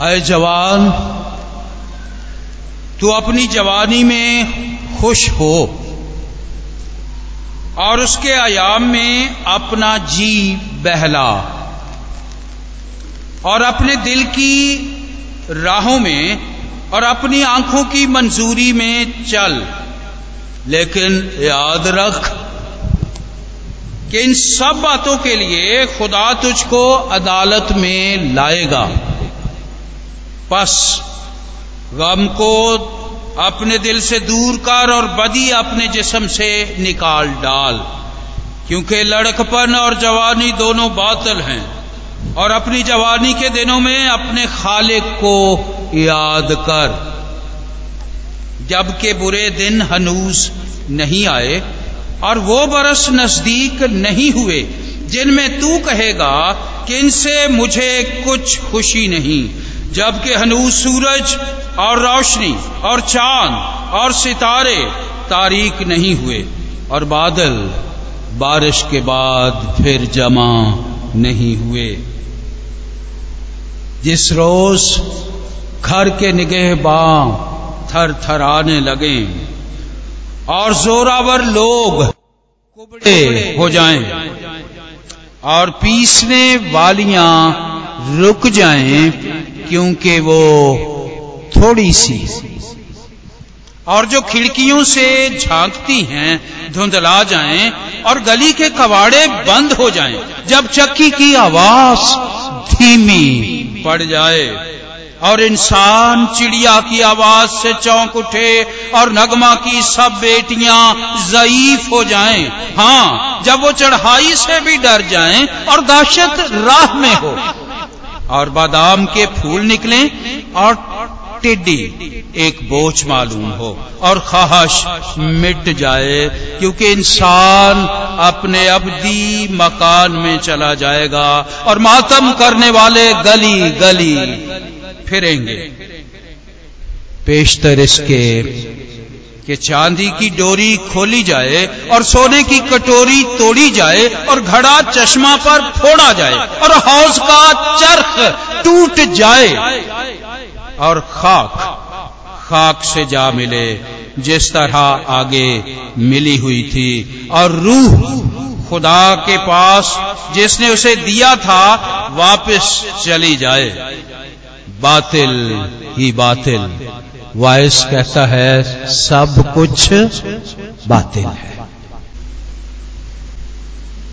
अय जवान, तू अपनी जवानी में खुश हो और उसके आयाम में अपना जी बहला और अपने दिल की राहों में और अपनी आँखों की मंजूरी में चल। लेकिन याद रख कि इन सब बातों के लिए खुदा तुझको अदालत में लाएगा। बस गम को अपने दिल से दूर कर और बदी अपने जिस्म से निकाल डाल। क्योंकि लड़कपन और जवानी दोनों बातल हैं और अपनी जवानी के दिनों में अपने खालिक को याद कर। जबकि बुरे दिन हनूस नहीं आए और वो बरस नज़दीक नहीं हुए, जिनमें तू कहेगा कि इनसे मुझे कुछ खुशी नहीं। जबकि हनूस सूरज और रोशनी और चाँद और सितारे तारीख नहीं हुए और बादल बारिश के बाद फिर जमा नहीं हुए। जिस रोज घर के निगहबां थर थराने लगे और जोरावर लोग कुबड़े हो जाएँ और पीसने वालियाँ रुक जाएँ क्योंकि वो थोड़ी सी और जो खिड़कियों से झांकती हैं, धुंधला जाएँ और गली के कबाड़े बंद हो जाएँ, जब चक्की की आवाज़ धीमी पड़ जाए और इंसान चिड़िया की आवाज़ से चौंक उठे और नगमा की सब बेटियाँ जयीफ हो जाएँ, हाँ, जब वो चढ़ाई से भी डर जाएँ और दहशत राह में हो और बादाम के फूल निकले और टिड्डी एक बोझ मालूम हो और ख्वाहिश मिट जाए, क्योंकि इंसान अपने अबदी मकान में चला जाएगा और मातम करने वाले गली गली फिरेंगे। पेशतर इसके कि चांदी की डोरी खोली जाए और सोने की कटोरी तोड़ी जाए और घड़ा चश्मा पर फोड़ा जाए और हौस का चरख टूट जाए और खाक खाक से जा मिले, जिस तरह आगे मिली हुई थी। और रूह खुदा के पास जिसने उसे दिया था, वापस चली जाए। बातिल ही बातिल। वायस कहता है सब कुछ बातें है।